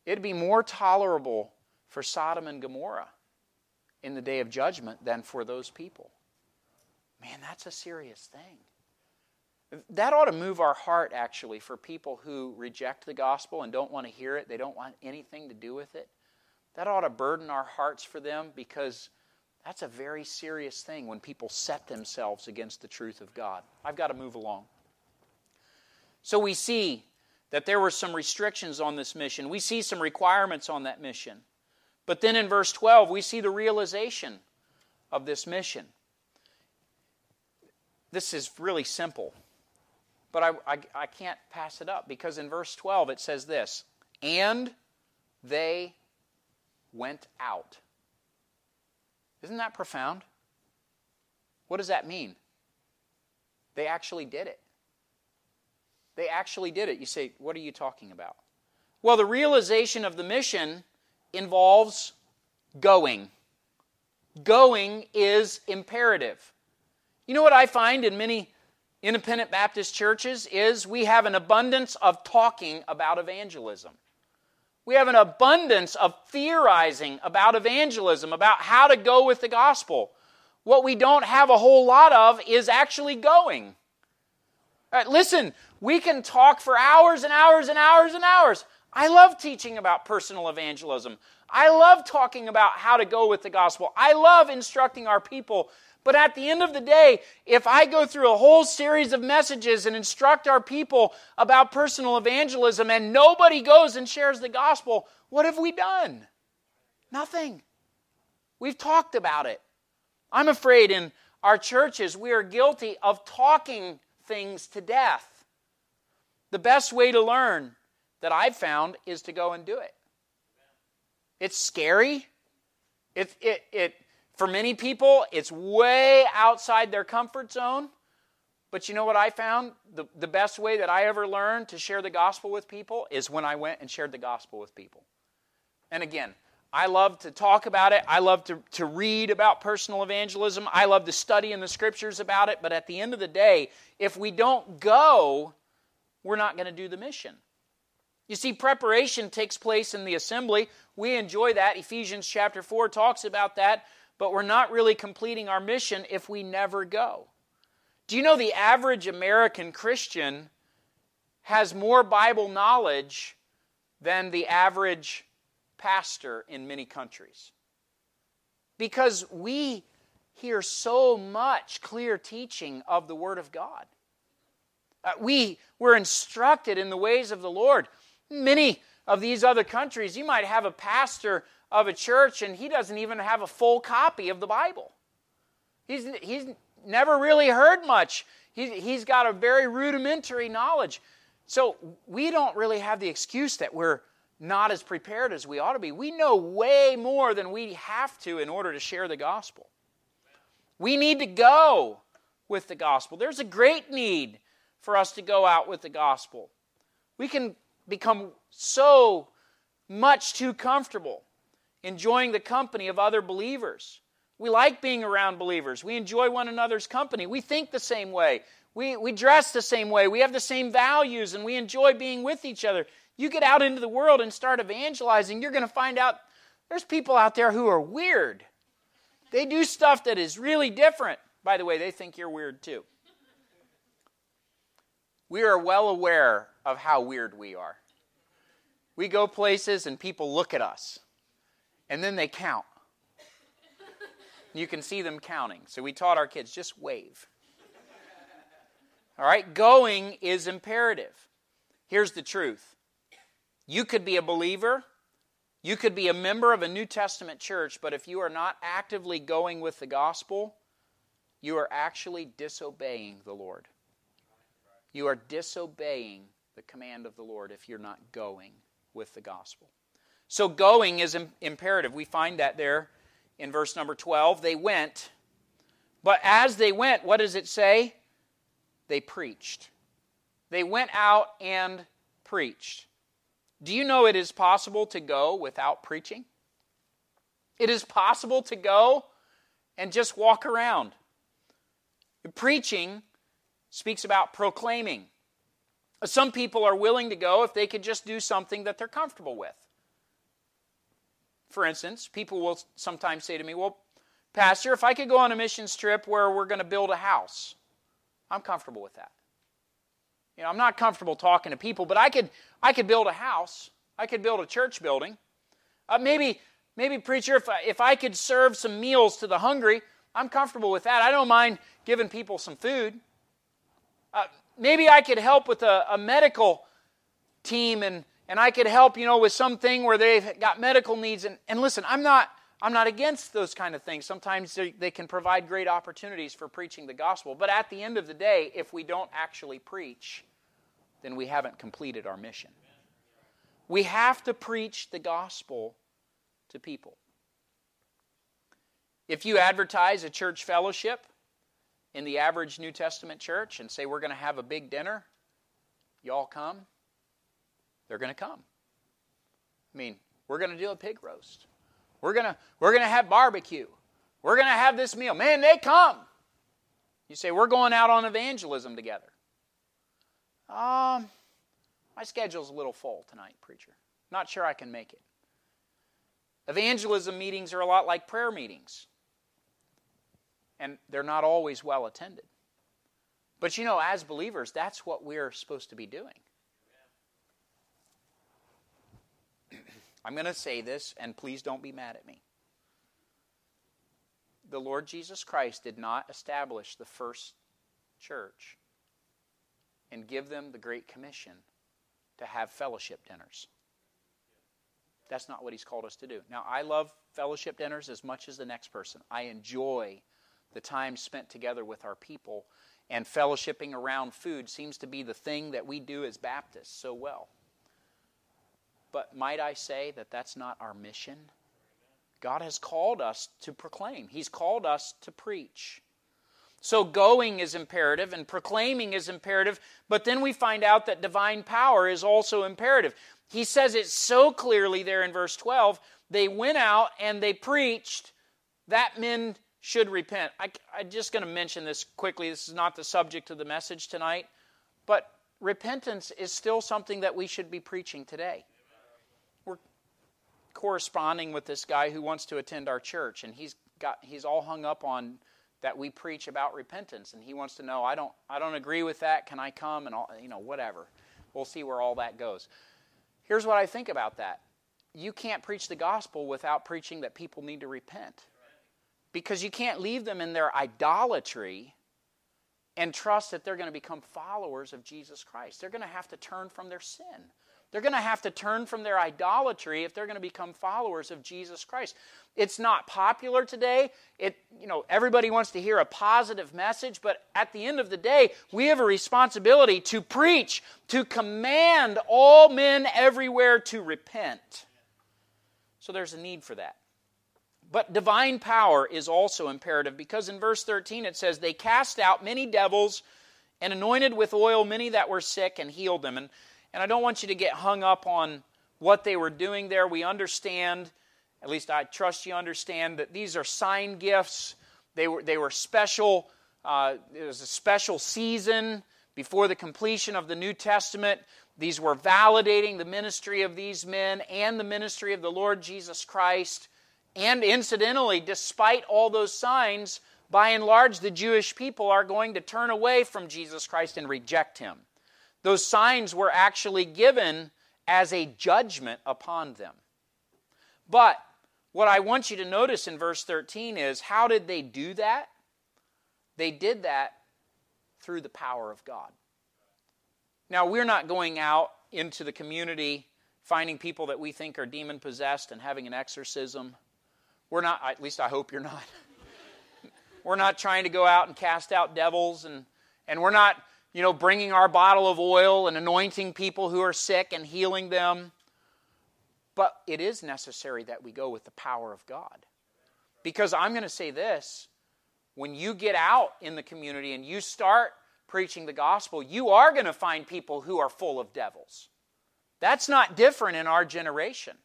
it'd be more tolerable for Sodom and Gomorrah in the day of judgment than for those people. Man, that's a serious thing. That ought to move our heart, actually, for people who reject the gospel and don't want to hear it, they don't want anything to do with it. That ought to burden our hearts for them because that's a very serious thing when people set themselves against the truth of God. I've got to move along. So we see that there were some restrictions on this mission. We see some requirements on that mission. But then in verse 12, we see the realization of this mission. This is really simple, but I, I, I can't pass it up because in verse 12 it says this And they went out. Isn't that profound? What does that mean? They actually did it. They actually did it. You say, what are you talking about? Well, the realization of the mission involves going. Going is imperative. You know what I find in many independent Baptist churches is we have an abundance of talking about evangelism. We have an abundance of theorizing about evangelism, about how to go with the gospel. What we don't have a whole lot of is actually going. Listen, we can talk for hours and hours and hours and hours. I love teaching about personal evangelism. I love talking about how to go with the gospel. I love instructing our people but at the end of the day, if I go through a whole series of messages and instruct our people about personal evangelism and nobody goes and shares the gospel, what have we done? Nothing. We've talked about it. I'm afraid in our churches we are guilty of talking things to death. The best way to learn that I've found is to go and do it. It's scary. It, it, it, for many people, it's way outside their comfort zone. But you know what I found? The, the best way that I ever learned to share the gospel with people is when I went and shared the gospel with people. And again, I love to talk about it. I love to, to read about personal evangelism. I love to study in the scriptures about it. But at the end of the day, if we don't go, we're not going to do the mission. You see, preparation takes place in the assembly. We enjoy that. Ephesians chapter 4 talks about that but we're not really completing our mission if we never go. Do you know the average American Christian has more Bible knowledge than the average pastor in many countries? Because we hear so much clear teaching of the Word of God. Uh, we were instructed in the ways of the Lord. Many of these other countries, you might have a pastor of a church and he doesn't even have a full copy of the Bible. He's, he's never really heard much. He's, he's got a very rudimentary knowledge. So we don't really have the excuse that we're not as prepared as we ought to be. We know way more than we have to in order to share the gospel. We need to go with the gospel. There's a great need for us to go out with the gospel. We can become so much too comfortable enjoying the company of other believers. We like being around believers. We enjoy one another's company. We think the same way. We, we dress the same way. We have the same values, and we enjoy being with each other. You get out into the world and start evangelizing, you're going to find out there's people out there who are weird. They do stuff that is really different. By the way, they think you're weird too. We are well aware of how weird we are. We go places and people look at us, and then they count. You can see them counting. So we taught our kids just wave. All right, going is imperative. Here's the truth you could be a believer, you could be a member of a New Testament church, but if you are not actively going with the gospel, you are actually disobeying the Lord. You are disobeying the command of the Lord if you're not going with the gospel. So, going is imperative. We find that there in verse number 12. They went, but as they went, what does it say? They preached. They went out and preached. Do you know it is possible to go without preaching? It is possible to go and just walk around. Preaching speaks about proclaiming. Some people are willing to go if they could just do something that they're comfortable with. For instance, people will sometimes say to me, Well, Pastor, if I could go on a missions trip where we're going to build a house, I'm comfortable with that. You know, I'm not comfortable talking to people, but I could I could build a house. I could build a church building. Uh, maybe maybe preacher, if I, if I could serve some meals to the hungry, I'm comfortable with that. I don't mind giving people some food. Uh, maybe I could help with a, a medical team and and I could help, you know, with something where they've got medical needs. And, and listen, I'm not I'm not against those kind of things. Sometimes they, they can provide great opportunities for preaching the gospel. But at the end of the day, if we don't actually preach, then we haven't completed our mission. We have to preach the gospel to people. If you advertise a church fellowship in the average New Testament church and say, We're going to have a big dinner, y'all come, they're going to come. I mean, we're going to do a pig roast. We're going to we're going to have barbecue. We're going to have this meal. Man, they come. You say, We're going out on evangelism together. Um, my schedule's a little full tonight, preacher. Not sure I can make it. Evangelism meetings are a lot like prayer meetings, and they're not always well attended. But you know, as believers, that's what we're supposed to be doing. I'm going to say this, and please don't be mad at me. The Lord Jesus Christ did not establish the first church and give them the Great Commission to have fellowship dinners. That's not what He's called us to do. Now, I love fellowship dinners as much as the next person. I enjoy the time spent together with our people, and fellowshipping around food seems to be the thing that we do as Baptists so well. But might I say that that's not our mission? God has called us to proclaim, He's called us to preach. So going is imperative and proclaiming is imperative, but then we find out that divine power is also imperative. He says it so clearly there in verse 12 they went out and they preached that men should repent. I, am just going to mention this quickly. This is not the subject of the message tonight, but repentance is still something that we should be preaching today corresponding with this guy who wants to attend our church, and he's got he's all hung up on that we preach about repentance, and he wants to know I don't I don't agree with that. Can I come and all you know whatever. We'll see where all that goes. Here's what I think about that. You can't preach the gospel without preaching that people need to repent. Because you can't leave them in their idolatry and trust that they're going to become followers of Jesus Christ. They're going to have to turn from their sin. They're going to have to turn from their idolatry if they're going to become followers of Jesus Christ. It's not popular today. It, you know, everybody wants to hear a positive message, but at the end of the day, we have a responsibility to preach, to command all men everywhere to repent. So there's a need for that. But divine power is also imperative because in verse 13 it says, They cast out many devils and anointed with oil many that were sick and healed them. And and I don't want you to get hung up on what they were doing there. We understand, at least I trust you understand, that these are sign gifts. They were, they were special, uh, it was a special season before the completion of the New Testament. These were validating the ministry of these men and the ministry of the Lord Jesus Christ. And incidentally, despite all those signs, by and large, the Jewish people are going to turn away from Jesus Christ and reject him. Those signs were actually given as a judgment upon them. But what I want you to notice in verse 13 is how did they do that? They did that through the power of God. Now, we're not going out into the community finding people that we think are demon possessed and having an exorcism. We're not, at least I hope you're not. we're not trying to go out and cast out devils, and, and we're not you know, bringing our bottle of oil and anointing people who are sick and healing them. But it is necessary that we go with the power of God. Because I'm going to say this when you get out in the community and you start preaching the gospel, you are going to find people who are full of devils. That's not different in our generation.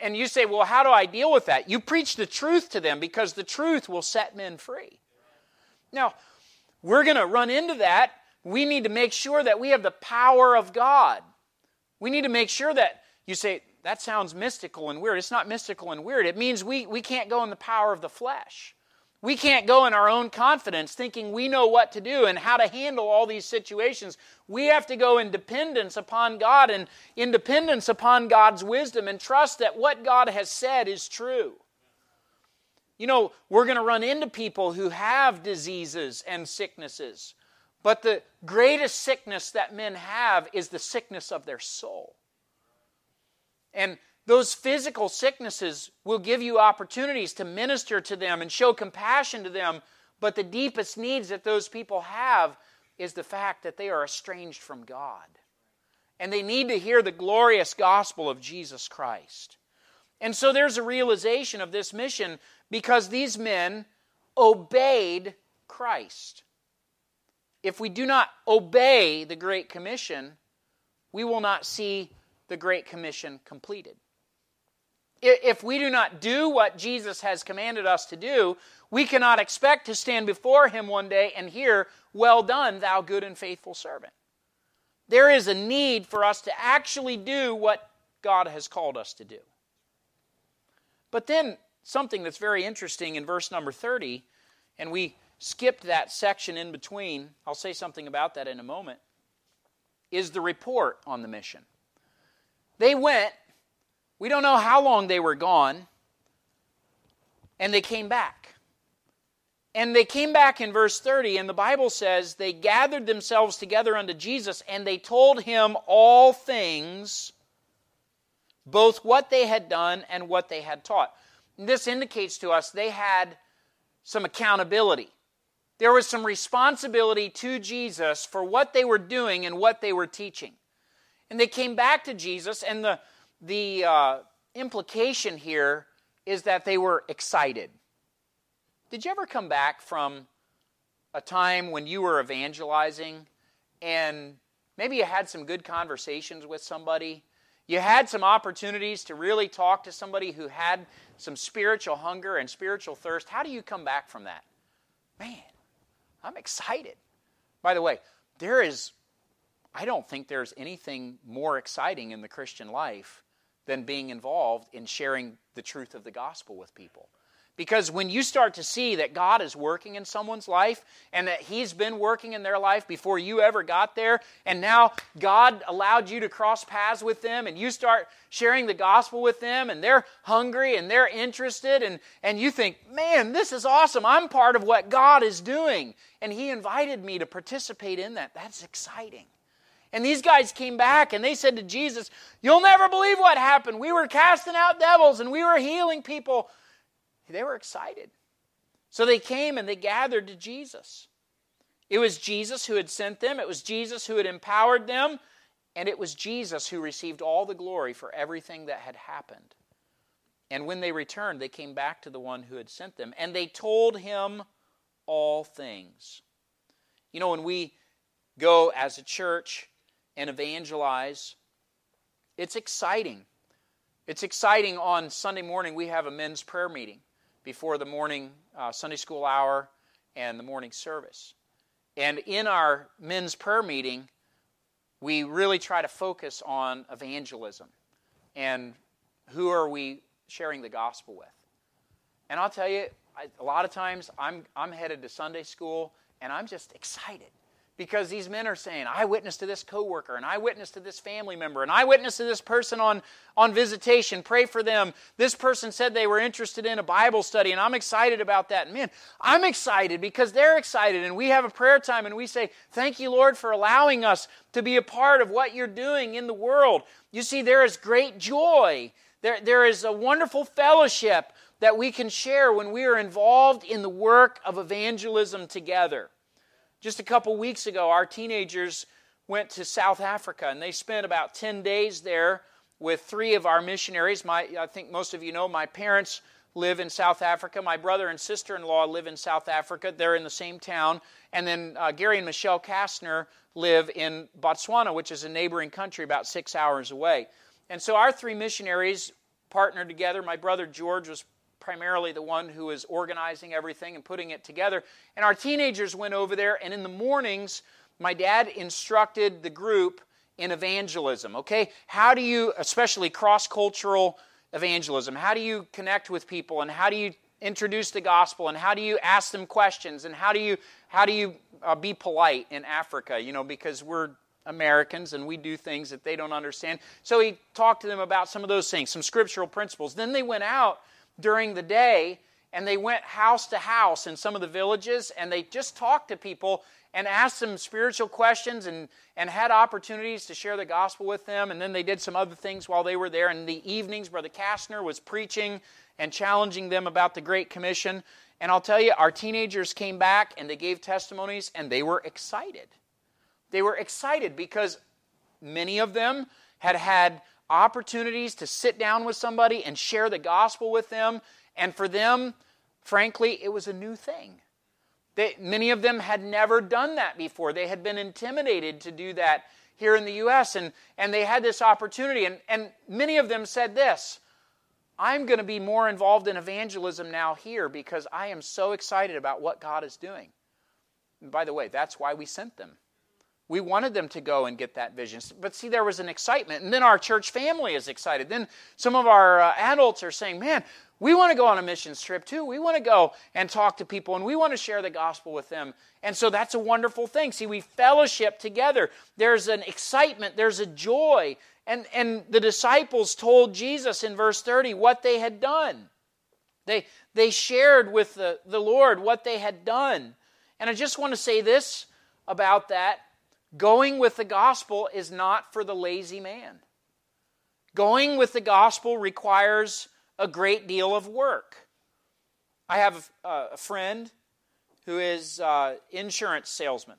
And you say, well, how do I deal with that? You preach the truth to them because the truth will set men free. Now, we're going to run into that. We need to make sure that we have the power of God. We need to make sure that you say, that sounds mystical and weird. It's not mystical and weird. It means we, we can't go in the power of the flesh. We can't go in our own confidence thinking we know what to do and how to handle all these situations. We have to go in dependence upon God and independence upon God's wisdom and trust that what God has said is true. You know, we're going to run into people who have diseases and sicknesses. But the greatest sickness that men have is the sickness of their soul. And those physical sicknesses will give you opportunities to minister to them and show compassion to them. But the deepest needs that those people have is the fact that they are estranged from God. And they need to hear the glorious gospel of Jesus Christ. And so there's a realization of this mission because these men obeyed Christ. If we do not obey the Great Commission, we will not see the Great Commission completed. If we do not do what Jesus has commanded us to do, we cannot expect to stand before Him one day and hear, Well done, thou good and faithful servant. There is a need for us to actually do what God has called us to do. But then something that's very interesting in verse number 30, and we skipped that section in between. I'll say something about that in a moment. Is the report on the mission. They went, we don't know how long they were gone, and they came back. And they came back in verse 30, and the Bible says they gathered themselves together unto Jesus, and they told him all things, both what they had done and what they had taught. This indicates to us they had some accountability. There was some responsibility to Jesus for what they were doing and what they were teaching. And they came back to Jesus, and the, the uh, implication here is that they were excited. Did you ever come back from a time when you were evangelizing and maybe you had some good conversations with somebody? You had some opportunities to really talk to somebody who had some spiritual hunger and spiritual thirst. How do you come back from that? Man, I'm excited. By the way, there is, I don't think there's anything more exciting in the Christian life than being involved in sharing the truth of the gospel with people. Because when you start to see that God is working in someone's life and that He's been working in their life before you ever got there, and now God allowed you to cross paths with them, and you start sharing the gospel with them, and they're hungry and they're interested, and, and you think, man, this is awesome. I'm part of what God is doing. And He invited me to participate in that. That's exciting. And these guys came back and they said to Jesus, You'll never believe what happened. We were casting out devils and we were healing people. They were excited. So they came and they gathered to Jesus. It was Jesus who had sent them, it was Jesus who had empowered them, and it was Jesus who received all the glory for everything that had happened. And when they returned, they came back to the one who had sent them, and they told him all things. You know, when we go as a church and evangelize, it's exciting. It's exciting on Sunday morning. We have a men's prayer meeting before the morning uh, Sunday school hour and the morning service. And in our men's prayer meeting, we really try to focus on evangelism and who are we sharing the gospel with. And I'll tell you, I, a lot of times I'm, I'm headed to Sunday school and I'm just excited because these men are saying, I witnessed to this coworker, and I witnessed to this family member, and I witnessed to this person on, on visitation. Pray for them. This person said they were interested in a Bible study, and I'm excited about that. And man, I'm excited because they're excited, and we have a prayer time, and we say, Thank you, Lord, for allowing us to be a part of what you're doing in the world. You see, there is great joy there, there is a wonderful fellowship that we can share when we are involved in the work of evangelism together. Just a couple weeks ago, our teenagers went to South Africa and they spent about 10 days there with three of our missionaries. My, I think most of you know my parents live in South Africa. My brother and sister in law live in South Africa. They're in the same town. And then uh, Gary and Michelle Kastner live in Botswana, which is a neighboring country about six hours away. And so our three missionaries partnered together. My brother George was primarily the one who was organizing everything and putting it together. And our teenagers went over there, and in the mornings, my dad instructed the group in evangelism. Okay? How do you, especially cross cultural evangelism, how do you connect with people and how do you introduce the gospel and how do you ask them questions and how do you how do you uh, be polite in Africa you know because we're Americans and we do things that they don't understand. So he talked to them about some of those things, some scriptural principles. Then they went out during the day and they went house to house in some of the villages and they just talked to people and asked them spiritual questions and, and had opportunities to share the gospel with them. And then they did some other things while they were there. In the evenings, Brother Kastner was preaching and challenging them about the Great Commission. And I'll tell you, our teenagers came back and they gave testimonies and they were excited. They were excited because many of them had had opportunities to sit down with somebody and share the gospel with them. And for them, frankly, it was a new thing. They, many of them had never done that before. They had been intimidated to do that here in the U.S., and, and they had this opportunity. And, and many of them said this I'm going to be more involved in evangelism now here because I am so excited about what God is doing. And by the way, that's why we sent them. We wanted them to go and get that vision. But see, there was an excitement. And then our church family is excited. Then some of our uh, adults are saying, man, we want to go on a missions trip too. We want to go and talk to people and we want to share the gospel with them. And so that's a wonderful thing. See, we fellowship together. There's an excitement, there's a joy. And, and the disciples told Jesus in verse 30 what they had done. They, they shared with the, the Lord what they had done. And I just want to say this about that Going with the gospel is not for the lazy man. Going with the gospel requires a great deal of work. I have a, friend who is an insurance salesman.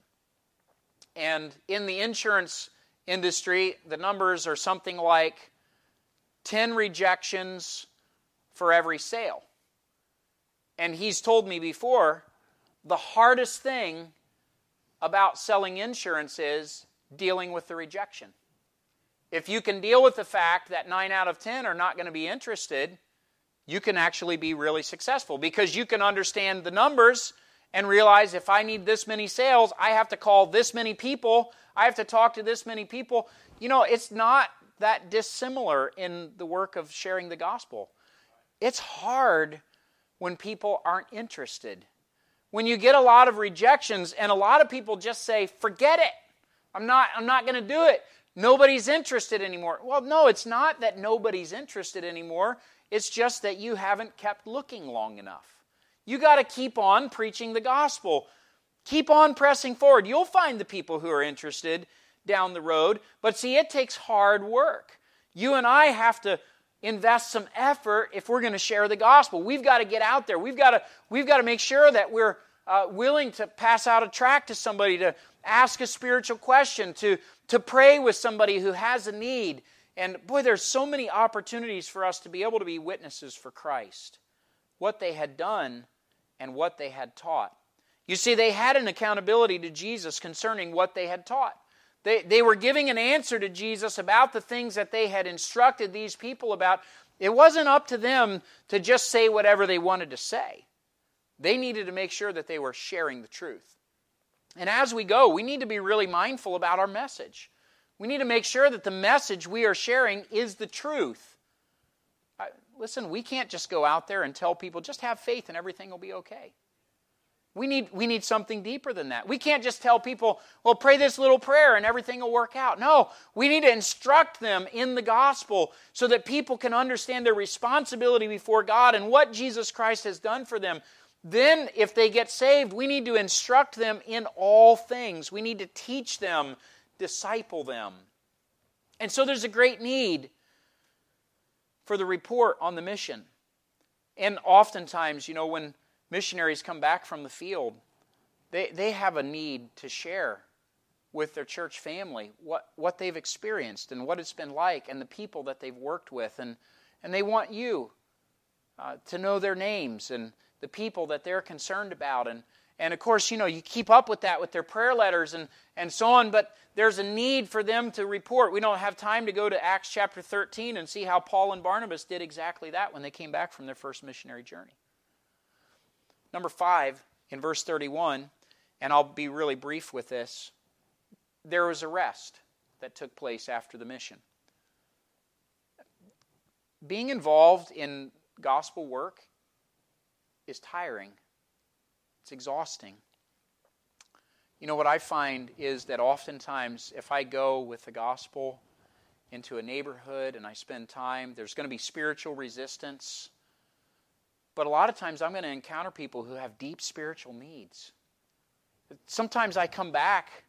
And in the insurance industry, the numbers are something like 10 rejections for every sale. And he's told me before the hardest thing about selling insurance is dealing with the rejection. If you can deal with the fact that 9 out of 10 are not going to be interested, you can actually be really successful because you can understand the numbers and realize if I need this many sales, I have to call this many people, I have to talk to this many people. You know, it's not that dissimilar in the work of sharing the gospel. It's hard when people aren't interested when you get a lot of rejections and a lot of people just say, forget it. I'm not, I'm not going to do it. Nobody's interested anymore. Well, no, it's not that nobody's interested anymore. It's just that you haven't kept looking long enough. You got to keep on preaching the gospel. Keep on pressing forward. You'll find the people who are interested. down the road. But see, it takes hard work. You and I have to invest some effort if we're going to share the gospel. We've got to get out there. We've got to, we've got to make sure that we're uh, willing to pass out a tract to somebody, to ask a spiritual question, to, to pray with somebody who has a need. And boy, there's so many opportunities for us to be able to be witnesses for Christ. What they had done and what they had taught. You see, they had an accountability to Jesus concerning what they had taught. They, they were giving an answer to Jesus about the things that they had instructed these people about. It wasn't up to them to just say whatever they wanted to say. They needed to make sure that they were sharing the truth. And as we go, we need to be really mindful about our message. We need to make sure that the message we are sharing is the truth. listen, we can't just go out there and tell people, just have faith and everything will be okay. We need, we need something deeper than that. We can't just tell people, well, pray this little prayer and everything will work out. No, we need to instruct them in the gospel so that people can understand their responsibility before God and what Jesus Christ has done for them. Then, if they get saved, we need to instruct them in all things. We need to teach them, disciple them. And so there's a great need for the report on the mission. And oftentimes, you know, when missionaries come back from the field, they, they have a need to share with their church family what, what they've experienced and what it's been like and the people that they've worked with. And, and they want you uh, to know their names and the people that they're concerned about. And, and of course, you know, you keep up with that with their prayer letters and, and so on, but there's a need for them to report. We don't have time to go to Acts chapter 13 and see how Paul and Barnabas did exactly that when they came back from their first missionary journey. Number five, in verse 31, and I'll be really brief with this, there was a rest that took place after the mission. Being involved in gospel work is tiring, it's exhausting. You know, what I find is that oftentimes, if I go with the gospel into a neighborhood and I spend time, there's going to be spiritual resistance. But a lot of times I'm going to encounter people who have deep spiritual needs. Sometimes I come back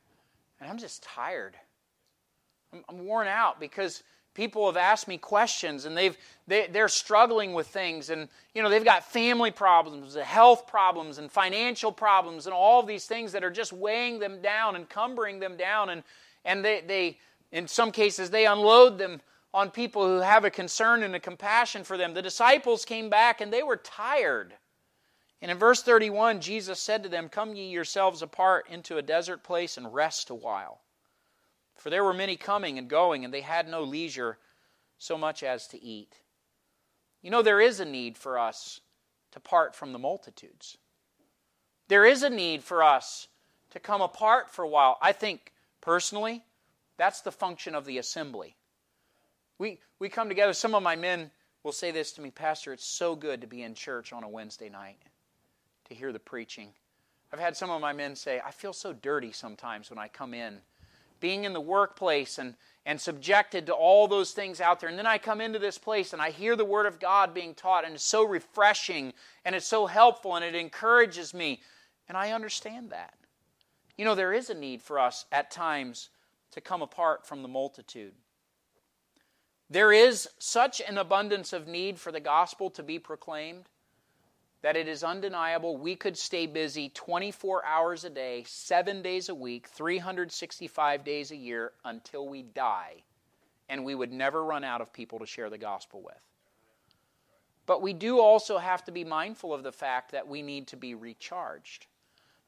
and I'm just tired. I'm, I'm worn out because people have asked me questions and they've they, they're struggling with things and you know they've got family problems health problems and financial problems and all of these things that are just weighing them down and cumbering them down and and they, they in some cases they unload them on people who have a concern and a compassion for them. The disciples came back and they were tired. And in verse 31, Jesus said to them, Come ye yourselves apart into a desert place and rest a while. For there were many coming and going, and they had no leisure so much as to eat. You know, there is a need for us to part from the multitudes. There is a need for us to come apart for a while. I think, personally, that's the function of the assembly. We, we come together. Some of my men will say this to me Pastor, it's so good to be in church on a Wednesday night to hear the preaching. I've had some of my men say, I feel so dirty sometimes when I come in. Being in the workplace and, and subjected to all those things out there. And then I come into this place and I hear the Word of God being taught, and it's so refreshing and it's so helpful and it encourages me. And I understand that. You know, there is a need for us at times to come apart from the multitude. There is such an abundance of need for the gospel to be proclaimed that it is undeniable we could stay busy 24 hours a day, seven days a week, 365 days a year until we die, and we would never run out of people to share the gospel with. But we do also have to be mindful of the fact that we need to be recharged,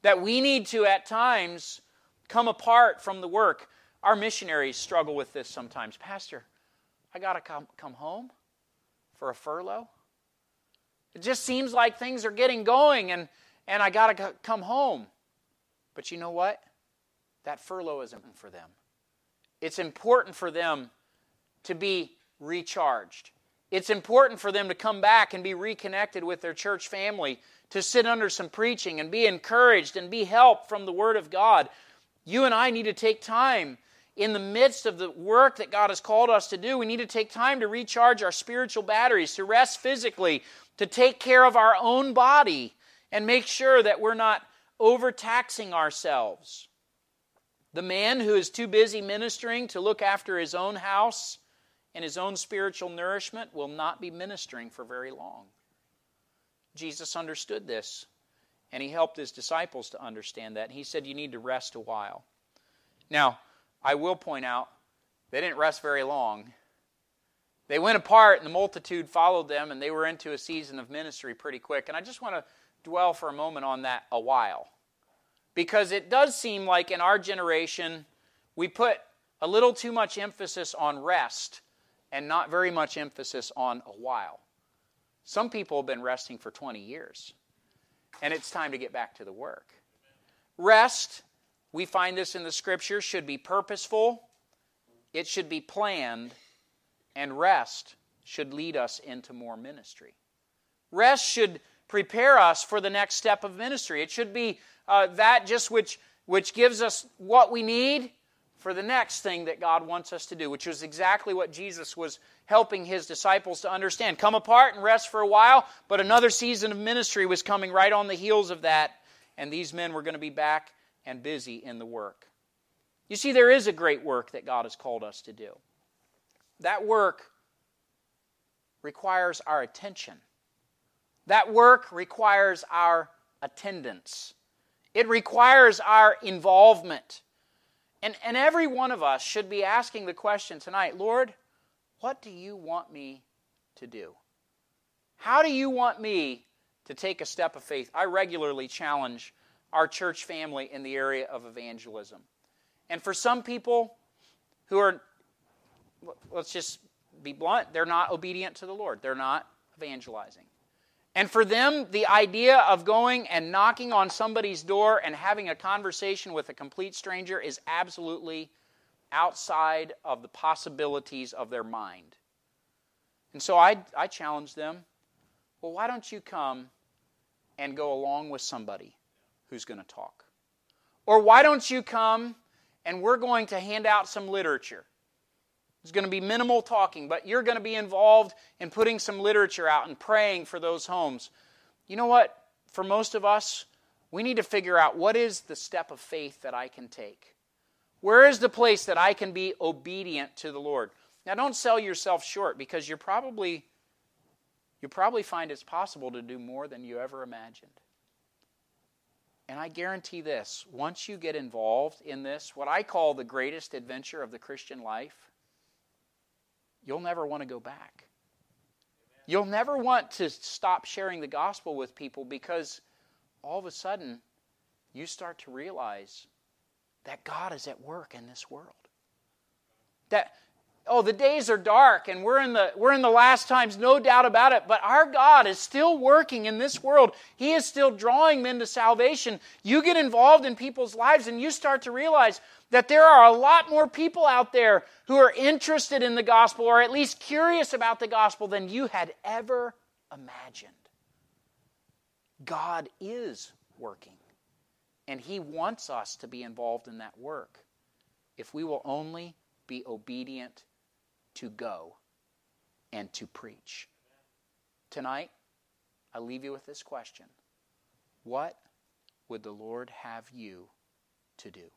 that we need to, at times, come apart from the work. Our missionaries struggle with this sometimes. Pastor, I got to come, come home for a furlough. It just seems like things are getting going and, and I got to come home. But you know what? That furlough isn't for them. It's important for them to be recharged. It's important for them to come back and be reconnected with their church family, to sit under some preaching and be encouraged and be helped from the Word of God. You and I need to take time in the midst of the work that God has called us to do, we need to take time to recharge our spiritual batteries, to rest physically, to take care of our own body, and make sure that we're not overtaxing ourselves. The man who is too busy ministering to look after his own house and his own spiritual nourishment will not be ministering for very long. Jesus understood this, and he helped his disciples to understand that. He said, You need to rest a while. Now, I will point out, they didn't rest very long. They went apart, and the multitude followed them, and they were into a season of ministry pretty quick. And I just want to dwell for a moment on that a while. Because it does seem like in our generation, we put a little too much emphasis on rest and not very much emphasis on a while. Some people have been resting for 20 years, and it's time to get back to the work. Rest, we find this in the scripture, should be purposeful, it should be planned, and rest should lead us into more ministry. Rest should prepare us for the next step of ministry. It should be uh, that just which, which gives us what we need for the next thing that God wants us to do, which was exactly what Jesus was helping his disciples to understand. Come apart and rest for a while, but another season of ministry was coming right on the heels of that, and these men were going to be back and busy in the work. You see, there is a great work that God has called us to do. That work requires our attention. That work requires our attendance. It requires our involvement. And, and every one of us should be asking the question tonight Lord, what do you want me to do? How do you want me to take a step of faith? I regularly challenge our church family in the area of evangelism. And for some people who are, let's just be blunt, they're not obedient to the Lord, they're not evangelizing. And for them, the idea of going and knocking on somebody's door and having a conversation with a complete stranger is absolutely outside of the possibilities of their mind. And so I, I challenge them well, why don't you come and go along with somebody who's going to talk? Or why don't you come and we're going to hand out some literature? There's going to be minimal talking, but you're going to be involved in putting some literature out and praying for those homes. You know what? For most of us, we need to figure out what is the step of faith that I can take. Where is the place that I can be obedient to the Lord? Now don't sell yourself short because you're probably you probably find it's possible to do more than you ever imagined. And I guarantee this, once you get involved in this, what I call the greatest adventure of the Christian life, you'll never want to go back. You'll never want to stop sharing the gospel with people because all of a sudden you start to realize that God is at work in this world. That oh the days are dark and we're in the we're in the last times no doubt about it but our god is still working in this world he is still drawing men to salvation you get involved in people's lives and you start to realize that there are a lot more people out there who are interested in the gospel or at least curious about the gospel than you had ever imagined. God is working, and He wants us to be involved in that work if we will only be obedient to go and to preach. Tonight, I leave you with this question What would the Lord have you to do?